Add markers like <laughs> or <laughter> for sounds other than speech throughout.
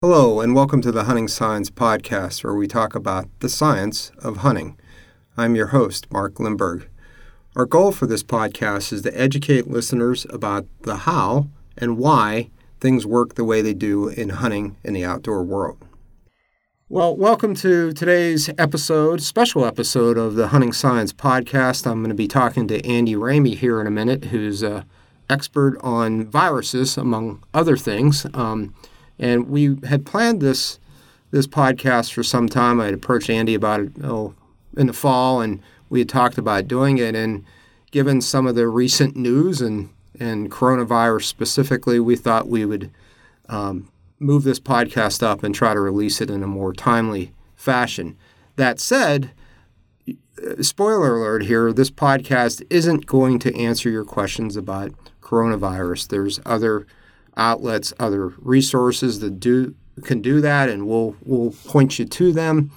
Hello, and welcome to the Hunting Science Podcast, where we talk about the science of hunting. I'm your host, Mark Lindberg. Our goal for this podcast is to educate listeners about the how and why things work the way they do in hunting in the outdoor world. Well, welcome to today's episode, special episode of the Hunting Science Podcast. I'm going to be talking to Andy Ramey here in a minute, who's an expert on viruses, among other things. Um, and we had planned this this podcast for some time. I had approached Andy about it oh, in the fall, and we had talked about doing it. And given some of the recent news and and coronavirus specifically, we thought we would um, move this podcast up and try to release it in a more timely fashion. That said, spoiler alert here: this podcast isn't going to answer your questions about coronavirus. There's other outlets, other resources that do can do that, and we'll we'll point you to them.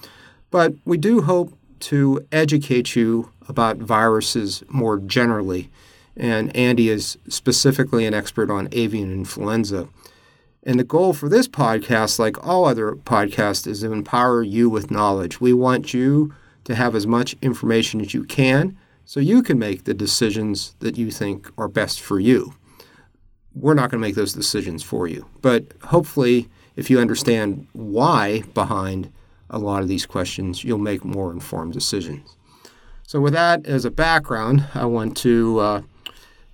But we do hope to educate you about viruses more generally. And Andy is specifically an expert on avian influenza. And the goal for this podcast, like all other podcasts, is to empower you with knowledge. We want you to have as much information as you can so you can make the decisions that you think are best for you we're not going to make those decisions for you. But hopefully, if you understand why behind a lot of these questions, you'll make more informed decisions. So, with that as a background, I want to uh,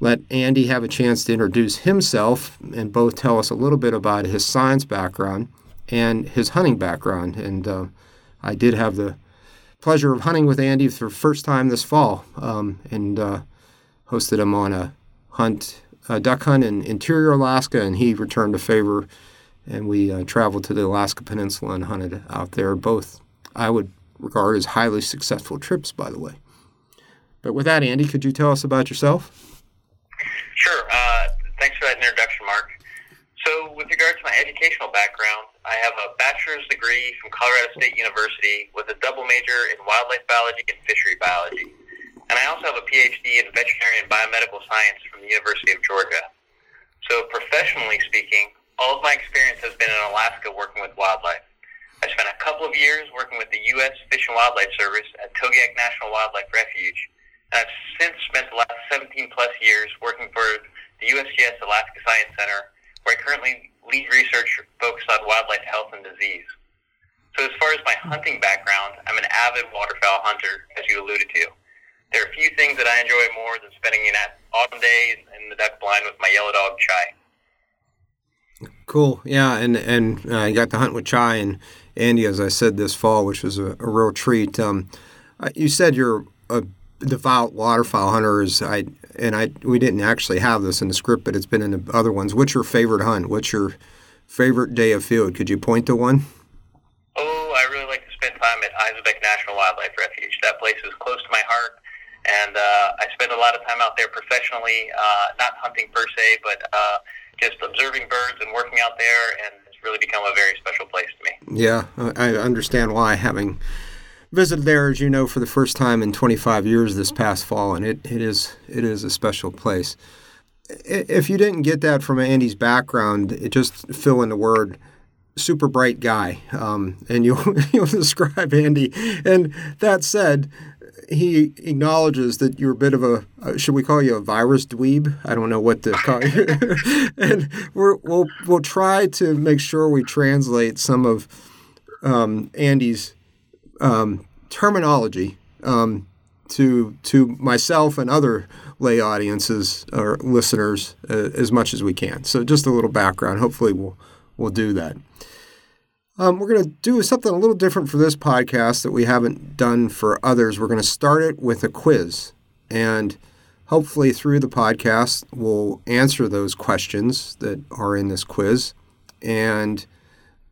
let Andy have a chance to introduce himself and both tell us a little bit about his science background and his hunting background. And uh, I did have the pleasure of hunting with Andy for the first time this fall um, and uh, hosted him on a hunt uh, duck hunt in interior Alaska, and he returned a favor, and we uh, traveled to the Alaska Peninsula and hunted out there. Both I would regard as highly successful trips, by the way. But with that, Andy, could you tell us about yourself? Sure. Uh, thanks for that introduction, Mark. So, with regard to my educational background, I have a bachelor's degree from Colorado State University with a double major in wildlife biology and fishery biology. And I also have a PhD in veterinary and biomedical science from the University of Georgia. So professionally speaking, all of my experience has been in Alaska working with wildlife. I spent a couple of years working with the U.S. Fish and Wildlife Service at Togiak National Wildlife Refuge, and I've since spent the last 17 plus years working for the USGS Alaska Science Center, where I currently lead research focused on wildlife health and disease. So as far as my hunting background, I'm an avid waterfowl hunter, as you alluded to there are a few things that I enjoy more than spending an autumn day in the duck blind with my yellow dog Chai. Cool, yeah, and and uh, I got to hunt with Chai and Andy, as I said this fall, which was a, a real treat. Um, you said you're a devout waterfowl hunter, is I and I we didn't actually have this in the script, but it's been in the other ones. What's your favorite hunt? What's your favorite day of field? Could you point to one? Oh, I really like to spend time at Izembek National Wildlife Refuge. That place is close to my heart and uh, I spend a lot of time out there professionally, uh, not hunting per se, but uh, just observing birds and working out there, and it's really become a very special place to me. Yeah, I understand why having visited there, as you know, for the first time in 25 years this past fall, and it, it is it is a special place. If you didn't get that from Andy's background, it just fill in the word super bright guy, um, and you'll <laughs> you'll describe Andy. And that said, he acknowledges that you're a bit of a uh, should we call you a virus dweeb? I don't know what to call you. <laughs> and we will we'll try to make sure we translate some of um, Andy's um, terminology um, to to myself and other lay audiences or listeners uh, as much as we can. So just a little background. Hopefully we'll we'll do that. Um, we're going to do something a little different for this podcast that we haven't done for others. We're going to start it with a quiz. And hopefully, through the podcast, we'll answer those questions that are in this quiz. And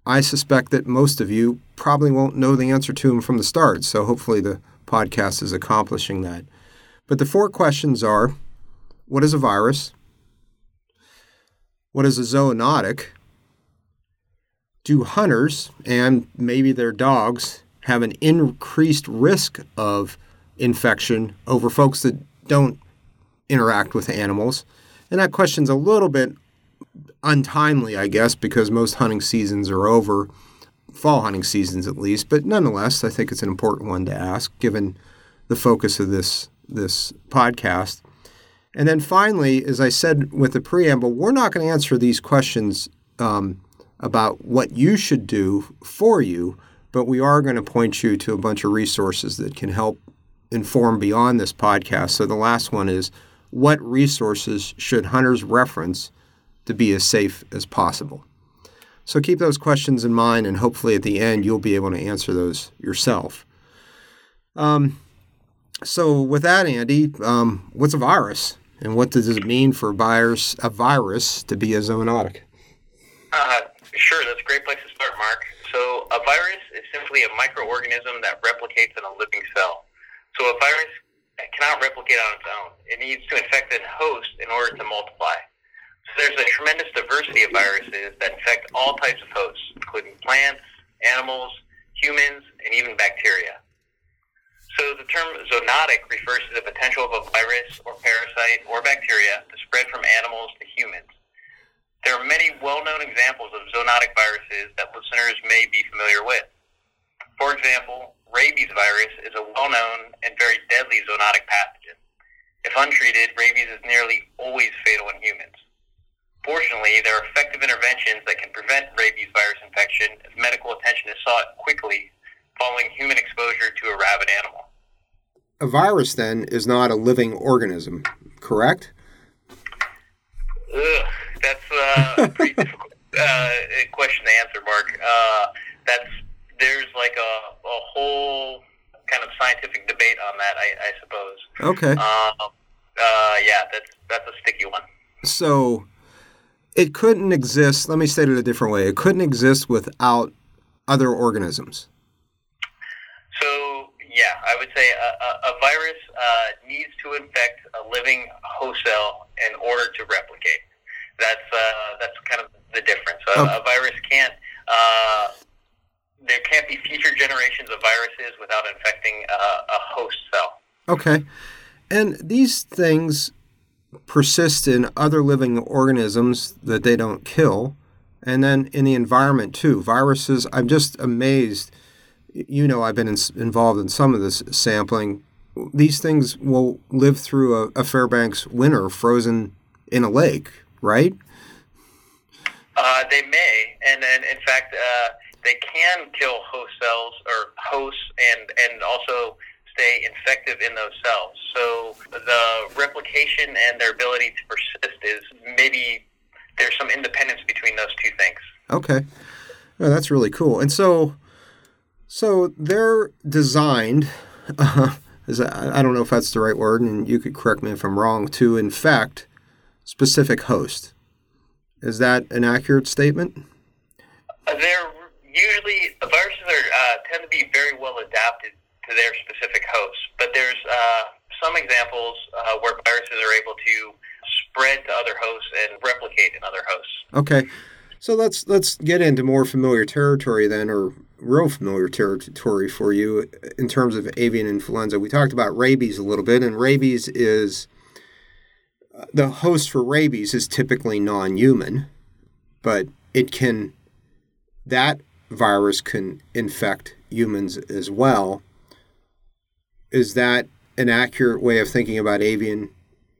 I suspect that most of you probably won't know the answer to them from the start. So, hopefully, the podcast is accomplishing that. But the four questions are what is a virus? What is a zoonotic? Do hunters and maybe their dogs have an increased risk of infection over folks that don't interact with animals? And that question's a little bit untimely, I guess, because most hunting seasons are over, fall hunting seasons at least. But nonetheless, I think it's an important one to ask given the focus of this this podcast. And then finally, as I said with the preamble, we're not going to answer these questions um, about what you should do for you, but we are going to point you to a bunch of resources that can help inform beyond this podcast. So the last one is what resources should hunters reference to be as safe as possible? So keep those questions in mind, and hopefully at the end you'll be able to answer those yourself. Um, so with that, Andy, um, what's a virus, and what does it mean for a virus, a virus to be a zoonotic? Uh, sure, that's a great place to start, Mark. So a virus is simply a microorganism that replicates in a living cell. So a virus cannot replicate on its own. It needs to infect a host in order to multiply. So there's a tremendous diversity of viruses that infect all types of hosts, including plants, animals, humans, and even bacteria. So the term zoonotic refers to the potential of a virus or parasite or bacteria to spread from animals to humans. There are many well-known examples of zoonotic viruses that listeners may be familiar with. For example, rabies virus is a well-known and very deadly zoonotic pathogen. If untreated, rabies is nearly always fatal in humans. Fortunately, there are effective interventions that can prevent rabies virus infection if medical attention is sought quickly following human exposure to a rabid animal. A virus, then, is not a living organism, correct? Ugh, that's uh, a pretty <laughs> difficult uh, question to answer, Mark. Uh, that's there's like a, a whole kind of scientific debate on that, I, I suppose. Okay. Um, uh, yeah, that's that's a sticky one. So it couldn't exist. Let me state it a different way. It couldn't exist without other organisms. So yeah, I would say a, a, a virus uh, needs to infect a living host cell in order to replicate. That's uh, that's kind of the difference. A, Okay. a virus can't. Uh, there can't be future generations of viruses without infecting a, a host cell. Okay. And these things persist in other living organisms that they don't kill, and then in the environment too. Viruses, I'm just amazed. You know, I've been in, involved in some of this sampling. These things will live through a, a Fairbanks winter frozen in a lake, right? Uh, they may, and, and in fact, uh, they can kill host cells or hosts, and and also stay infective in those cells. So the replication and their ability to persist is maybe there's some independence between those two things. Okay. Oh, that's really cool. And so, so they're designed. Uh, <laughs> is that, I don't know if that's the right word, and you could correct me if I'm wrong. To infect specific host. Is that an accurate statement? Uh, they're usually the viruses are uh, tend to be very well adapted to their specific hosts, but there's uh, some examples uh, where viruses are able to spread to other hosts and replicate in other hosts. Okay. So let's let's get into more familiar territory then, or real familiar territory for you in terms of avian influenza. We talked about rabies a little bit, and rabies is the host for rabies is typically non-human, but it can that virus can infect humans as well. Is that an accurate way of thinking about avian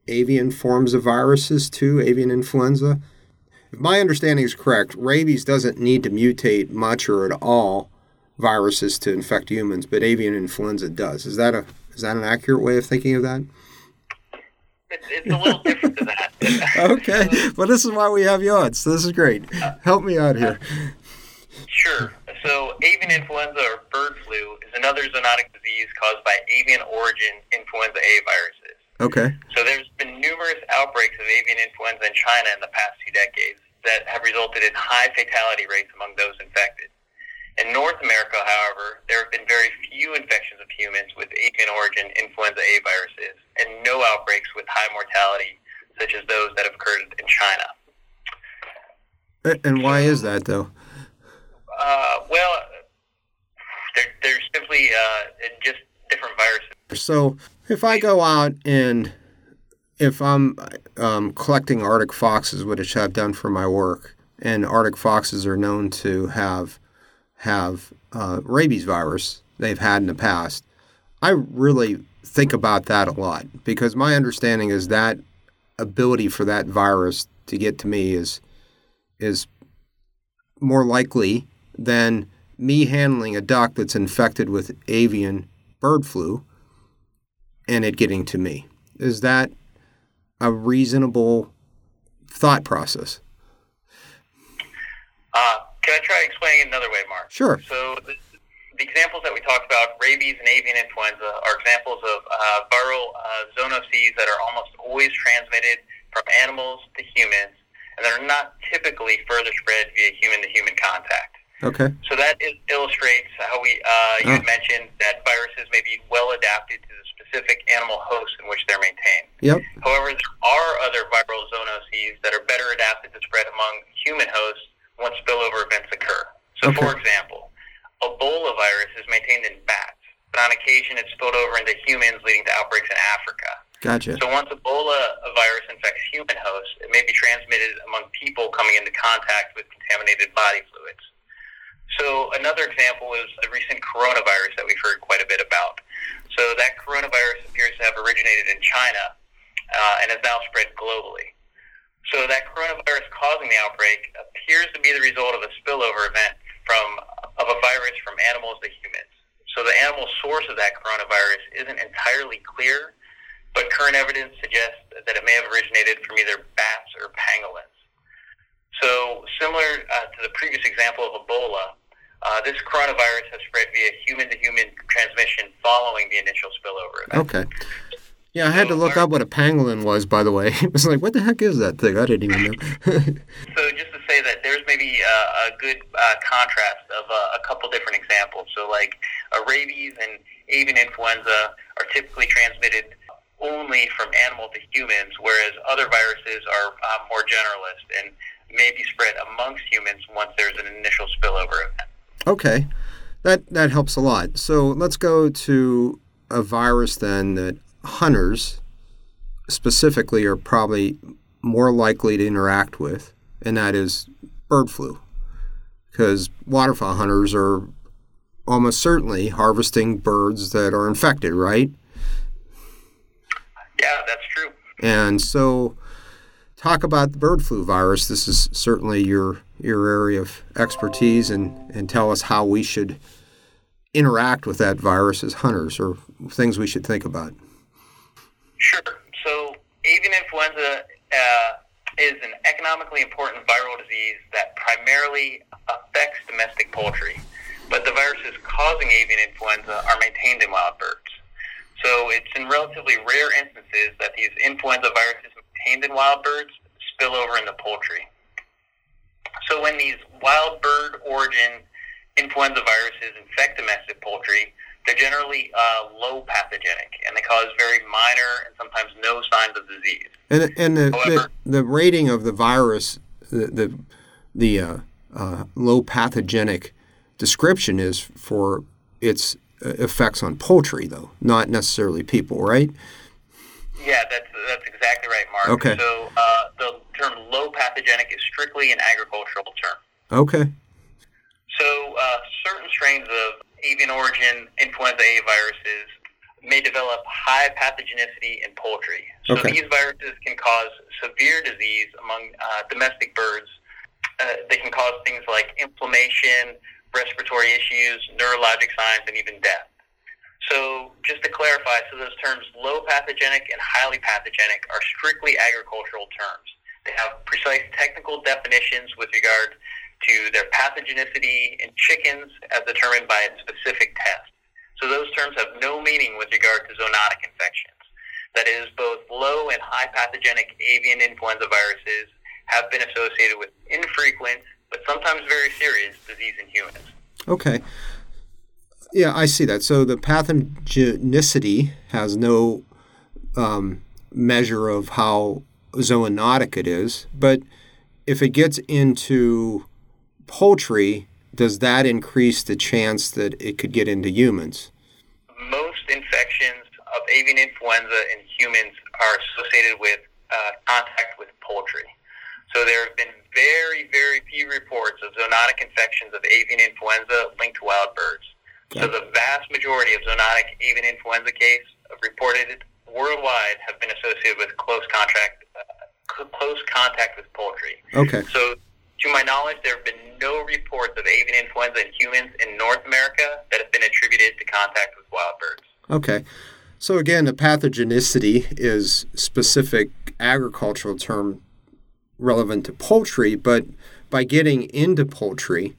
avian forms of viruses too, avian influenza? If my understanding is correct, rabies doesn't need to mutate much or at all viruses to infect humans, but avian influenza does. Is that a is that an accurate way of thinking of that? It's, a little different than that. <laughs> Okay, well, this is why we have you on. So this is great. Help me out here. Sure. So, avian influenza or bird flu is another zoonotic disease caused by avian origin influenza A viruses. Okay. So, there's been numerous outbreaks of avian influenza in China in the past two decades that have resulted in high fatality rates among those infected. In North America, however, there have been very few infections of humans with avian origin influenza A viruses and no outbreaks with high mortality, such as those that have occurred in China. And why is that though? Uh, well, they're, they're simply uh, just different viruses. So if I go out and if I'm um, collecting Arctic foxes, which I've done for my work, and Arctic foxes are known to have have uh, rabies virus they've had in the past, I really think about that a lot because my understanding is that ability for that virus to get to me is is more likely than me handling a duck that's infected with avian bird flu and it getting to me. Is that a reasonable thought process? Uh, can I try explaining it another way, Mark? Sure. So the, the examples that we talked about, rabies and avian influenza, are examples of uh, viral uh, zoonoses that are almost always transmitted from animals to humans, and that are not typically further spread via human-to-human contact. Okay. So that is, illustrates how we uh, you Oh. had mentioned that viruses may be well adapted to the specific animal host in which they're maintained. Yep. However, there are other viral zoonoses that are better adapted to spread among human hosts once spillover events So, for example, Ebola virus is maintained in bats, but on occasion it's spilled over into humans, leading to outbreaks in Africa. Gotcha. So, once Ebola virus infects human hosts, it may be transmitted among people coming into contact with contaminated body fluids. So, another example is the recent coronavirus that we've heard quite a bit about. So, that coronavirus appears to have originated in China uh, and has now spread globally. So, that coronavirus causing the outbreak appears to be the result of a spillover event from of a virus from animals to humans. So, the animal source of that coronavirus isn't entirely clear, but current evidence suggests that it may have originated from either bats or pangolins. So, similar uh, to the previous example of Ebola, uh, this coronavirus has spread via human to human transmission following the initial spillover event. Okay. Yeah, I had to look up what a pangolin was, by the way. <laughs> It was like, what the heck is that thing? I didn't even know. <laughs> So, just to say that there's maybe uh, a good uh, contrast of uh, a couple different examples. So, like rabies and avian influenza are typically transmitted only from animal to humans, whereas other viruses are uh, more generalist and may be spread amongst humans once there's an initial spillover event. okay. That that helps a lot. So let's go to a virus then that hunters specifically are probably more likely to interact with, and that is bird flu. Because waterfowl hunters are almost certainly harvesting birds that are infected, right? Yeah, that's true. And so, talk about the bird flu virus. This is certainly your your area of expertise, and and tell us how we should interact with that virus as hunters, or things we should think about. Sure. So, avian influenza uh, is an economically important viral disease that primarily affects domestic poultry, but the viruses causing avian influenza are maintained in wild birds. So, it's in relatively rare instances that these influenza viruses maintained in wild birds spill over into poultry. So, when these wild bird origin influenza viruses infect domestic poultry, they're generally uh, low pathogenic and they cause very minor and sometimes no signs of disease. And and the the, However- the rating of the virus, the the, the uh, uh, low pathogenic description is for its uh, effects on poultry, though, not necessarily people, right? Yeah, that's that's exactly right, Mark. Okay. So uh, the term low pathogenic is strictly an agricultural term. Okay. So uh, certain strains of avian origin influenza A viruses may develop high pathogenicity in poultry. So Okay. these viruses can cause severe disease among uh, domestic birds. Uh, they can cause things like inflammation, respiratory issues, neurologic signs, and even death. So just to clarify, so those terms low pathogenic and highly pathogenic are strictly agricultural terms. They have precise technical definitions with regard to their pathogenicity in chickens as determined by a specific test. So those terms have no meaning with regard to zoonotic infections. That is, both low and high pathogenic avian influenza viruses have been associated with infrequent, but sometimes very serious disease in humans. Okay. Yeah, I see that. So the pathogenicity has no um, measure of how zoonotic it is, but if it gets into poultry, does that increase the chance that it could get into humans? most infections of avian influenza in humans are associated with uh, contact with poultry. So there have been very, very few reports of zoonotic infections of avian influenza linked to wild birds. Okay. So the vast majority of zoonotic avian influenza cases reported worldwide have been associated with close contact, uh, close contact with poultry. Okay. So to my knowledge, there have been no reports of avian influenza in humans in North America that have been attributed to contact with wild birds. Okay. So again, the pathogenicity is specific agricultural term relevant to poultry, but by getting into poultry,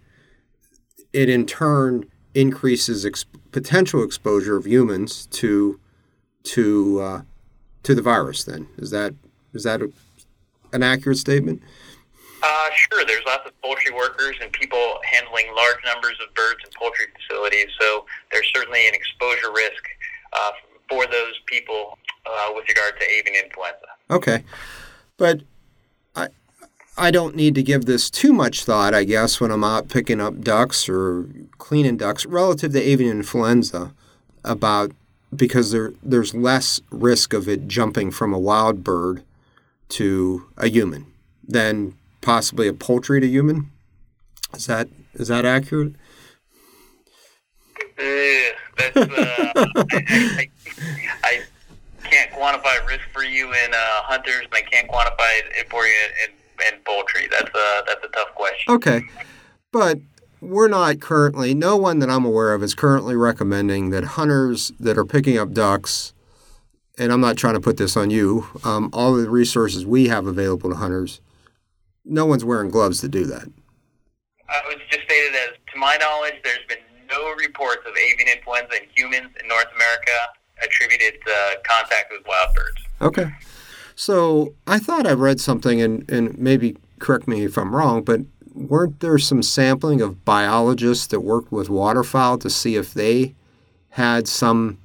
it in turn increases ex- potential exposure of humans to to uh, to the virus. Then is that is that a, an accurate statement? Uh, sure. There's lots of poultry workers and people handling large numbers of birds in poultry facilities, so there's certainly an exposure risk uh, for those people uh, with regard to avian influenza. Okay, but I don't need to give this too much thought, I guess, when I'm out picking up ducks or cleaning ducks relative to avian influenza about because there there's less risk of it jumping from a wild bird to a human than possibly a poultry to human. Is that is that accurate? Uh, that's, uh, <laughs> I, I, I, can't quantify risk for you in uh, hunters, and I can't quantify it for you in, in poultry. That's a that's a tough question. Okay, but we're not currently. No one that I'm aware of is currently recommending that hunters that are picking up ducks. And I'm not trying to put this on you. Um, all the resources we have available to hunters no one's wearing gloves to do that. I was just stated as, to my knowledge, there's been no reports of avian influenza in humans in North America attributed to contact with wild birds. Okay. So I thought I read something, and, and maybe correct me if I'm wrong, but weren't there some sampling of biologists that worked with waterfowl to see if they had some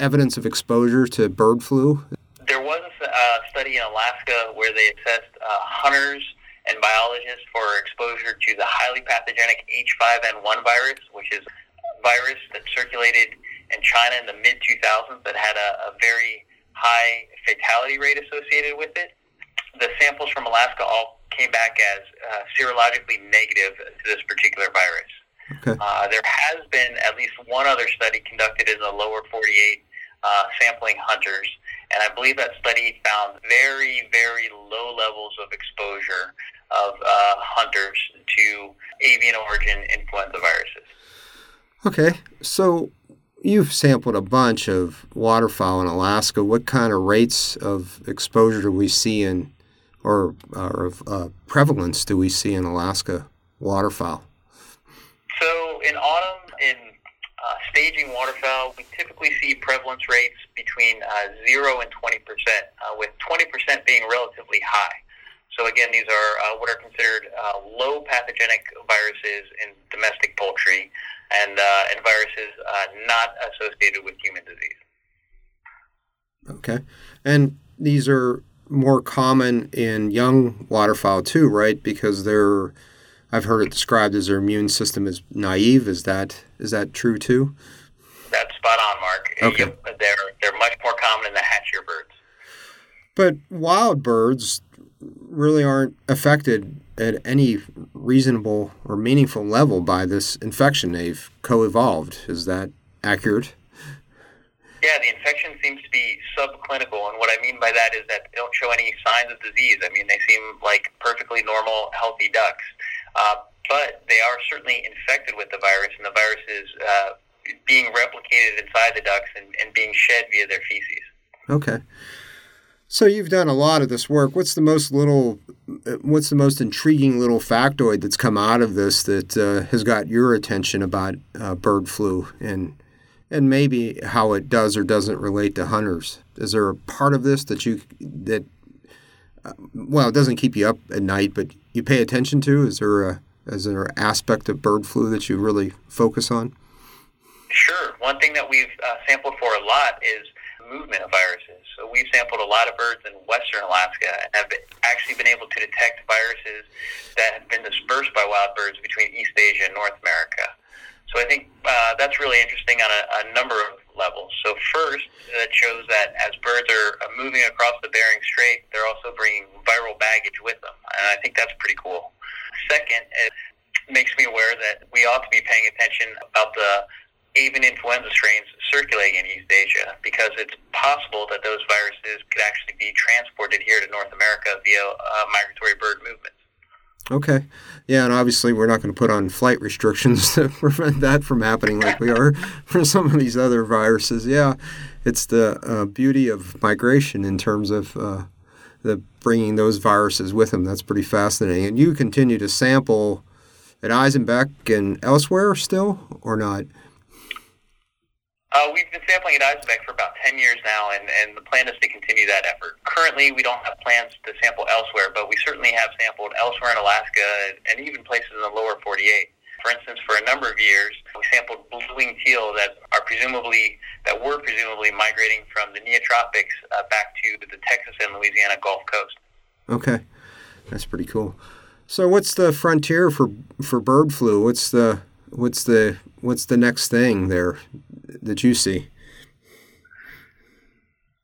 evidence of exposure to bird flu? There was a uh, study in Alaska where they assessed uh, hunters and biologists for exposure to the highly pathogenic H5N1 virus, which is a virus that circulated in China in the mid 2000s that had a, a very high fatality rate associated with it. The samples from Alaska all came back as uh, serologically negative to this particular virus. Okay. Uh, there has been at least one other study conducted in the lower 48 uh, sampling hunters, and I believe that study found very, very low levels of exposure of uh, hunters to avian origin influenza viruses. Okay, so you've sampled a bunch of waterfowl in Alaska. What kind of rates of exposure do we see in, or, or of uh, prevalence do we see in Alaska waterfowl? So in autumn, in uh, staging waterfowl, we typically see prevalence rates between uh, 0 and 20%, uh, with 20% being relatively high. So again, these are uh, what are considered uh, low pathogenic viruses in domestic poultry and, uh, and viruses not associated with human disease. Okay. And these are more common in young waterfowl too, right? Because they're I've heard it described as their immune system is naive. Is that is that true too? That's spot on, Mark. Okay. They're they're much more common in the hatch-year birds. But wild birds really aren't affected at any reasonable or meaningful level by this infection. They've co-evolved. Is that accurate? Yeah, the infection seems to be subclinical, and what I mean by that is that they don't show any signs of disease. I mean, they seem like perfectly normal, healthy ducks. Uh, but they are certainly infected with the virus, and the virus is uh, being replicated inside the ducks and, and being shed via their feces. Okay. So you've done a lot of this work. What's the most little, what's the most intriguing little factoid that's come out of this that uh, has got your attention about uh, bird flu and and maybe how it does or doesn't relate to hunters? Is there a part of this that you that uh, well, it doesn't keep you up at night, but you pay attention to? Is there a is there an aspect of bird flu that you really focus on? Sure. One thing that we've uh, sampled for a lot is movement of viruses. We've sampled a lot of birds in western Alaska and have actually been able to detect viruses that have been dispersed by wild birds between East Asia and North America. So I think uh, that's really interesting on a, a number of levels. So first, that shows that as birds are moving across the Bering Strait, they're also bringing viral baggage with them, and I think that's pretty cool. Second, it makes me aware that we ought to be paying attention about the avian influenza strains circulating in East Asia because it's possible that those viruses could actually be transported here to North America via uh, migratory bird movements. Okay. Yeah, and obviously we're not going to put on flight restrictions <laughs> to prevent that from happening like we are <laughs> for some of these other viruses. Yeah, it's the uh, beauty of migration in terms of uh, the bringing those viruses with them. That's pretty fascinating. And you continue to sample at Izembek and elsewhere still, or not? Uh, we've been sampling at Izembek for about 10 years now, and, and the plan is to continue that effort. Currently, we don't have plans to sample elsewhere, but we certainly have sampled elsewhere in Alaska and even places in the lower 48. For instance, for a number of years, we sampled blue-winged teal that are presumably that were presumably migrating from the neotropics uh, back to the Texas and Louisiana Gulf Coast. Okay, that's pretty cool. So, what's the frontier for for bird flu? What's the what's the what's the next thing there that you see?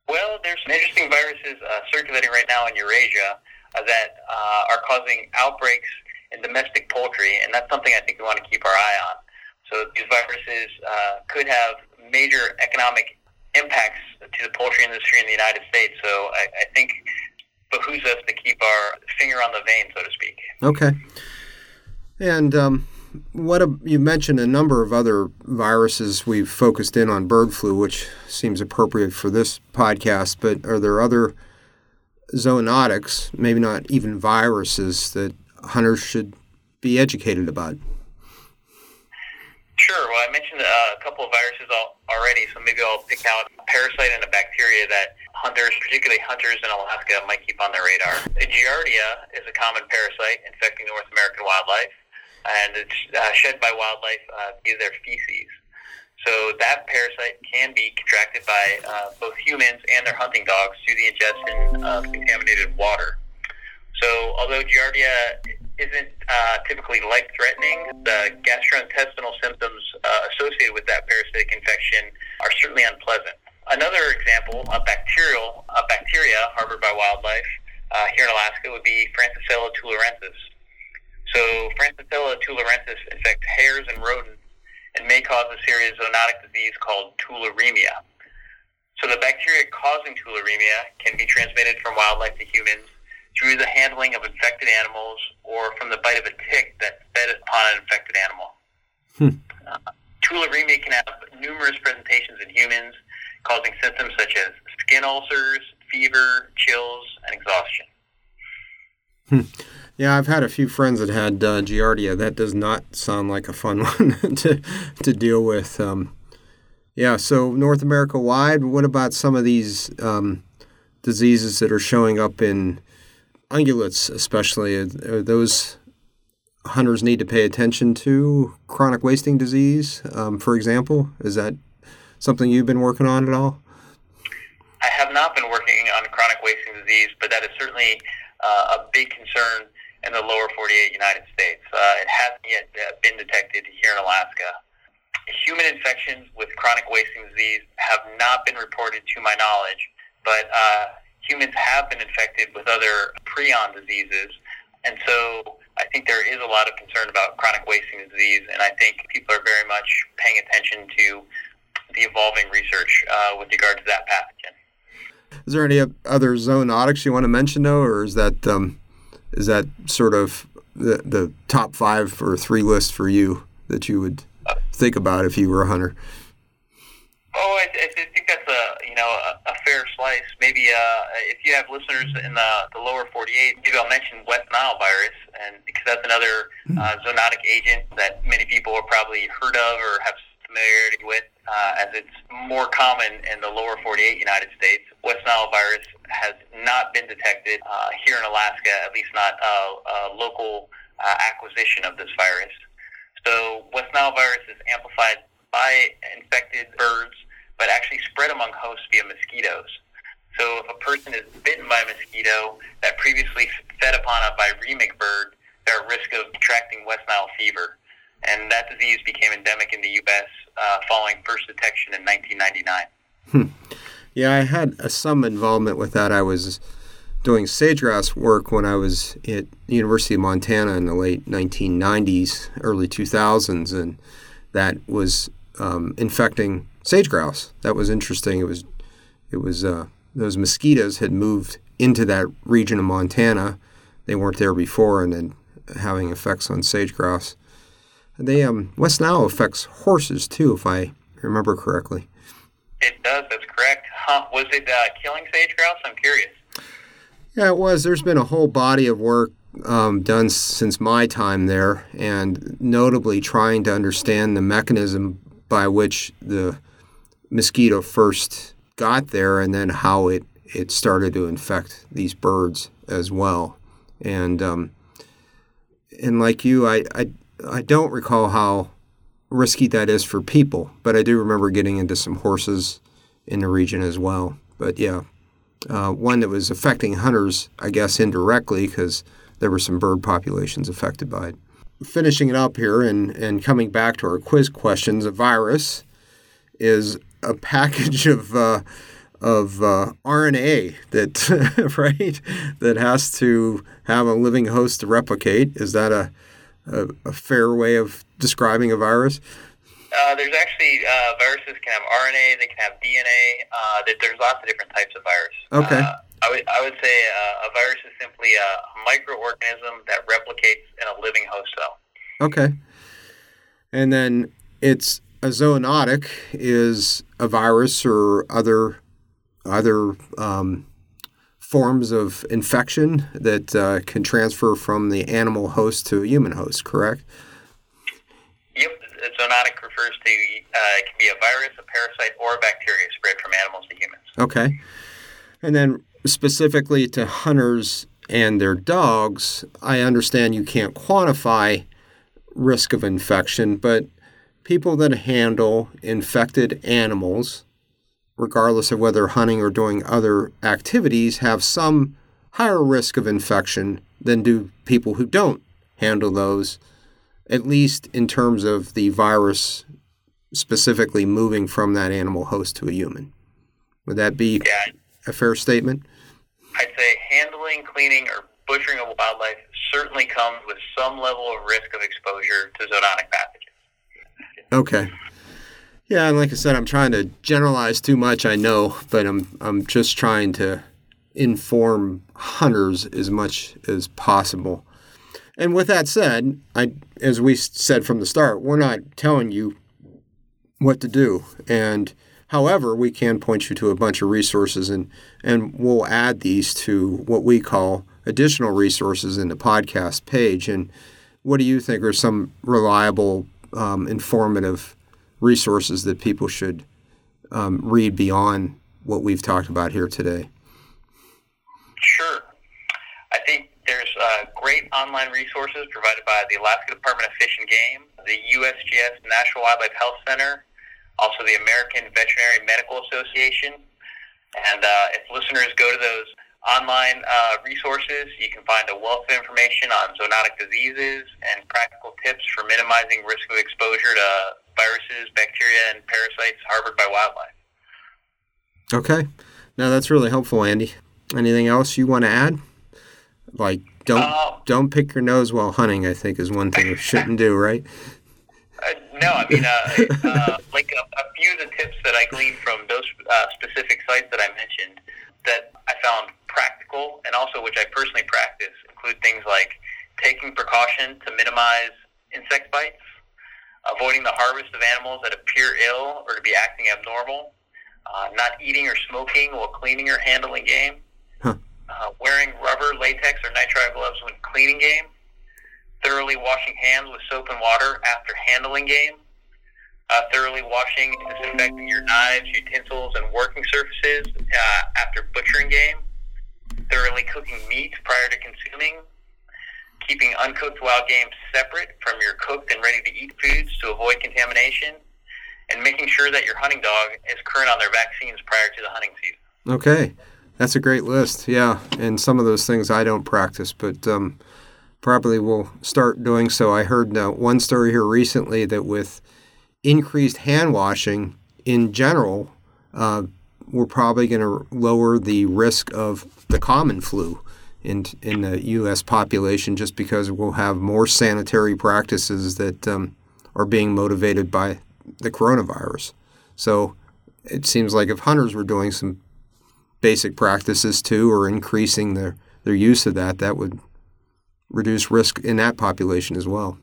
Well, there's some interesting viruses uh, circulating right now in Eurasia uh, that uh, are causing outbreaks in domestic poultry, and that's something I think we want to keep our eye on. So these viruses uh, could have major economic impacts to the poultry industry in the United States. So I, I think behooves us to keep our finger on the vein, so to speak. Okay. And um, what a, you mentioned a number of other viruses. We've focused in on bird flu, which seems appropriate for this podcast. But are there other zoonotics, maybe not even viruses, that hunters should be educated about? Sure. Well, I mentioned uh, a couple of viruses already, so maybe I'll pick out a parasite and a bacteria that hunters, particularly hunters in Alaska, might keep on their radar. Giardia is a common parasite infecting North American wildlife and it's uh, shed by wildlife uh, via their feces. So that parasite can be contracted by uh, both humans and their hunting dogs through the ingestion of contaminated water. So although Giardia isn't uh, typically life-threatening, the gastrointestinal symptoms uh, associated with that parasitic infection are certainly unpleasant. Another example, a bacterial, a bacteria harbored by wildlife uh, here in Alaska would be Francisella tularensis. So Francisella tularensis infects hares and rodents and may cause a serious zoonotic disease called tularemia. So the bacteria causing tularemia can be transmitted from wildlife to humans through the handling of infected animals or from the bite of a tick that fed upon an infected animal. Hmm. Uh, tularemia can have numerous presentations in humans, causing symptoms such as skin ulcers, fever, chills, and exhaustion. Hmm. Yeah, I've had a few friends that had uh, Giardia. That does not sound like a fun <laughs> one to to deal with. Um, yeah, so North America wide, what about some of these um, diseases that are showing up in ungulates, especially? Are, are, those hunters need to pay attention to chronic wasting disease, um, for example? Is that something you've been working on at all? I have not been working on chronic wasting disease, but that is certainly uh, a big concern in the lower 48 United States. Uh, it hasn't yet been detected here in Alaska. Human infections with chronic wasting disease have not been reported to my knowledge, but uh, humans have been infected with other prion diseases. And so I think there is a lot of concern about chronic wasting disease, and I think people are very much paying attention to the evolving research uh, with regard to that pathogen. Is there any other zoonotics you want to mention, though, or is that um, is that sort of the, the top five or three list for you that you would think about if you were a hunter? Oh, I, I think that's a you know a, a fair slice. Maybe uh, if you have listeners in the, the lower 48, maybe I'll mention West Nile virus, and because that's another hmm. uh, zoonotic agent that many people have probably heard of or have familiarity with, uh, as it's more common in the lower 48 United States. West Nile virus has not been detected uh, here in Alaska, at least not a, a local uh, acquisition of this virus. So West Nile virus is amplified by infected birds, but actually spread among hosts via mosquitoes. So if a person is bitten by a mosquito that previously fed upon a viremic bird, they're at risk of contracting West Nile fever. And that disease became endemic in the U.S. Uh, following first detection in 1999. Hmm. Yeah, I had some involvement with that. I was doing sage-grouse work when I was at University of Montana in the late 1990s, early 2000s, and that was um, infecting sage-grouse. That was interesting. It was, it was uh, those mosquitoes had moved into that region of Montana. They weren't there before, and then having effects on sage-grouse. They um, West Nile affects horses too, if I remember correctly. It does. That's correct. Huh. Was it uh, killing sage grouse? I'm curious. Yeah, it was. There's been a whole body of work um, done since my time there, and notably trying to understand the mechanism by which the mosquito first got there, and then how it it started to infect these birds as well. And um, and like you, I, I I don't recall how risky that is for people, but I do remember getting into some horses in the region as well. But yeah, uh, one that was affecting hunters, I guess, indirectly because there were some bird populations affected by it. Finishing it up here and, and coming back to our quiz questions, a virus is a package of uh, of uh, RNA that <laughs> right that has to have a living host to replicate. Is that a a, a fair way of describing a virus? Uh, there's actually uh, viruses can have RNA, they can have DNA. Uh, there's lots of different types of virus. Okay. Uh, I would I would say uh, a virus is simply a microorganism that replicates in a living host cell. Okay. And then it's a zoonotic is a virus or other other um, forms of infection that uh, can transfer from the animal host to a human host, correct? Yep. Zoonotic refers to uh, it can be a virus, a parasite, or a bacteria spread from animals to humans. Okay. And then specifically to hunters and their dogs, I understand you can't quantify risk of infection, but people that handle infected animals regardless of whether hunting or doing other activities, have some higher risk of infection than do people who don't handle those, at least in terms of the virus specifically moving from that animal host to a human. Would that be yeah. a fair statement? I'd say handling, cleaning, or butchering of wildlife certainly comes with some level of risk of exposure to zoonotic pathogens. Okay. Yeah, and like I said, I'm trying to generalize too much. I know, but I'm I'm just trying to inform hunters as much as possible. And with that said, I as we said from the start, we're not telling you what to do. And however, we can point you to a bunch of resources and and we'll add these to what we call additional resources in the podcast page. And what do you think are some reliable, um, informative resources that people should um, read beyond what we've talked about here today? Sure. I think there's uh, great online resources provided by the Alaska Department of Fish and Game, the USGS National Wildlife Health Center, also the American Veterinary Medical Association. And uh, if listeners go to those online uh, resources, you can find a wealth of information on zoonotic diseases and practical tips for minimizing risk of exposure to viruses, bacteria, and parasites harbored by wildlife. Okay. No, that's really helpful, Andy. Anything else you want to add? Like don't uh, don't pick your nose while hunting. I think is one thing we shouldn't do, right? Uh, no, I mean, uh, uh, like a, a, few of the tips that I gleaned from those uh, specific sites that I mentioned that I found practical and also which I personally practice include things like taking precaution to minimize insect bites, avoiding the harvest of animals that appear ill or to be acting abnormal, uh, not eating or smoking while cleaning or handling game, huh. uh, wearing rubber, latex, or nitrile gloves when cleaning game, thoroughly washing hands with soap and water after handling game, uh, thoroughly washing and disinfecting your knives, utensils, and working surfaces uh, after butchering game, thoroughly cooking meat prior to consuming, keeping uncooked wild game separate from your cooked and ready to eat foods to avoid contamination, and making sure that your hunting dog is current on their vaccines prior to the hunting season. Okay. That's a great list. Yeah. And some of those things I don't practice, but um, probably will start doing so. I heard uh, one story here recently that with increased hand washing in general, uh, we're probably going to lower the risk of the common flu in in the U.S. population just because we'll have more sanitary practices that um, are being motivated by the coronavirus. So it seems like if hunters were doing some basic practices too, or increasing their their use of that, that would reduce risk in that population as well.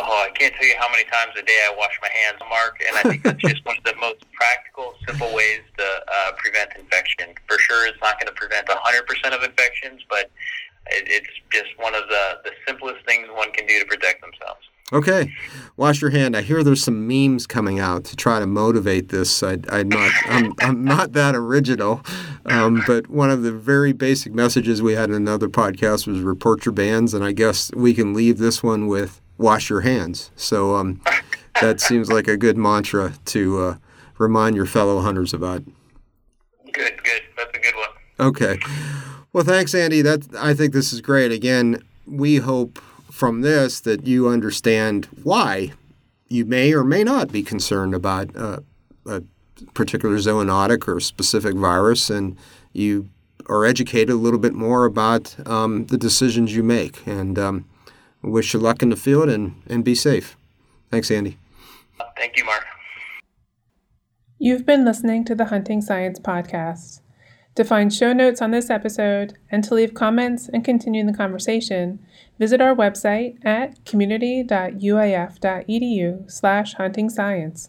Oh, I can't tell you how many times a day I wash my hands, Mark, and I think it's just <laughs> one of the most practical, simple ways to uh, prevent infection. For sure, it's not going to prevent 100% of infections, but it, it's just one of the, the simplest things one can do to protect themselves. Okay, wash your hand. I hear there's some memes coming out to try to motivate this. I, am not, I'm, I'm not that original, um, but one of the very basic messages we had in another podcast was report your bands, and I guess we can leave this one with wash your hands. So um, that seems like a good mantra to uh, remind your fellow hunters about. Good, good. That's a good one. Okay. Well, thanks, Andy. That I think this is great. Again, we hope from this that you understand why you may or may not be concerned about uh, a particular zoonotic or specific virus, and you are educated a little bit more about um, the decisions you make. And um, wish you luck in the field and, and be safe. Thanks, Andy. Thank you, Mark. You've been listening to the Hunting Science Podcast. To find show notes on this episode and to leave comments and continue the conversation, visit our website at community.uif.edu slash hunting science.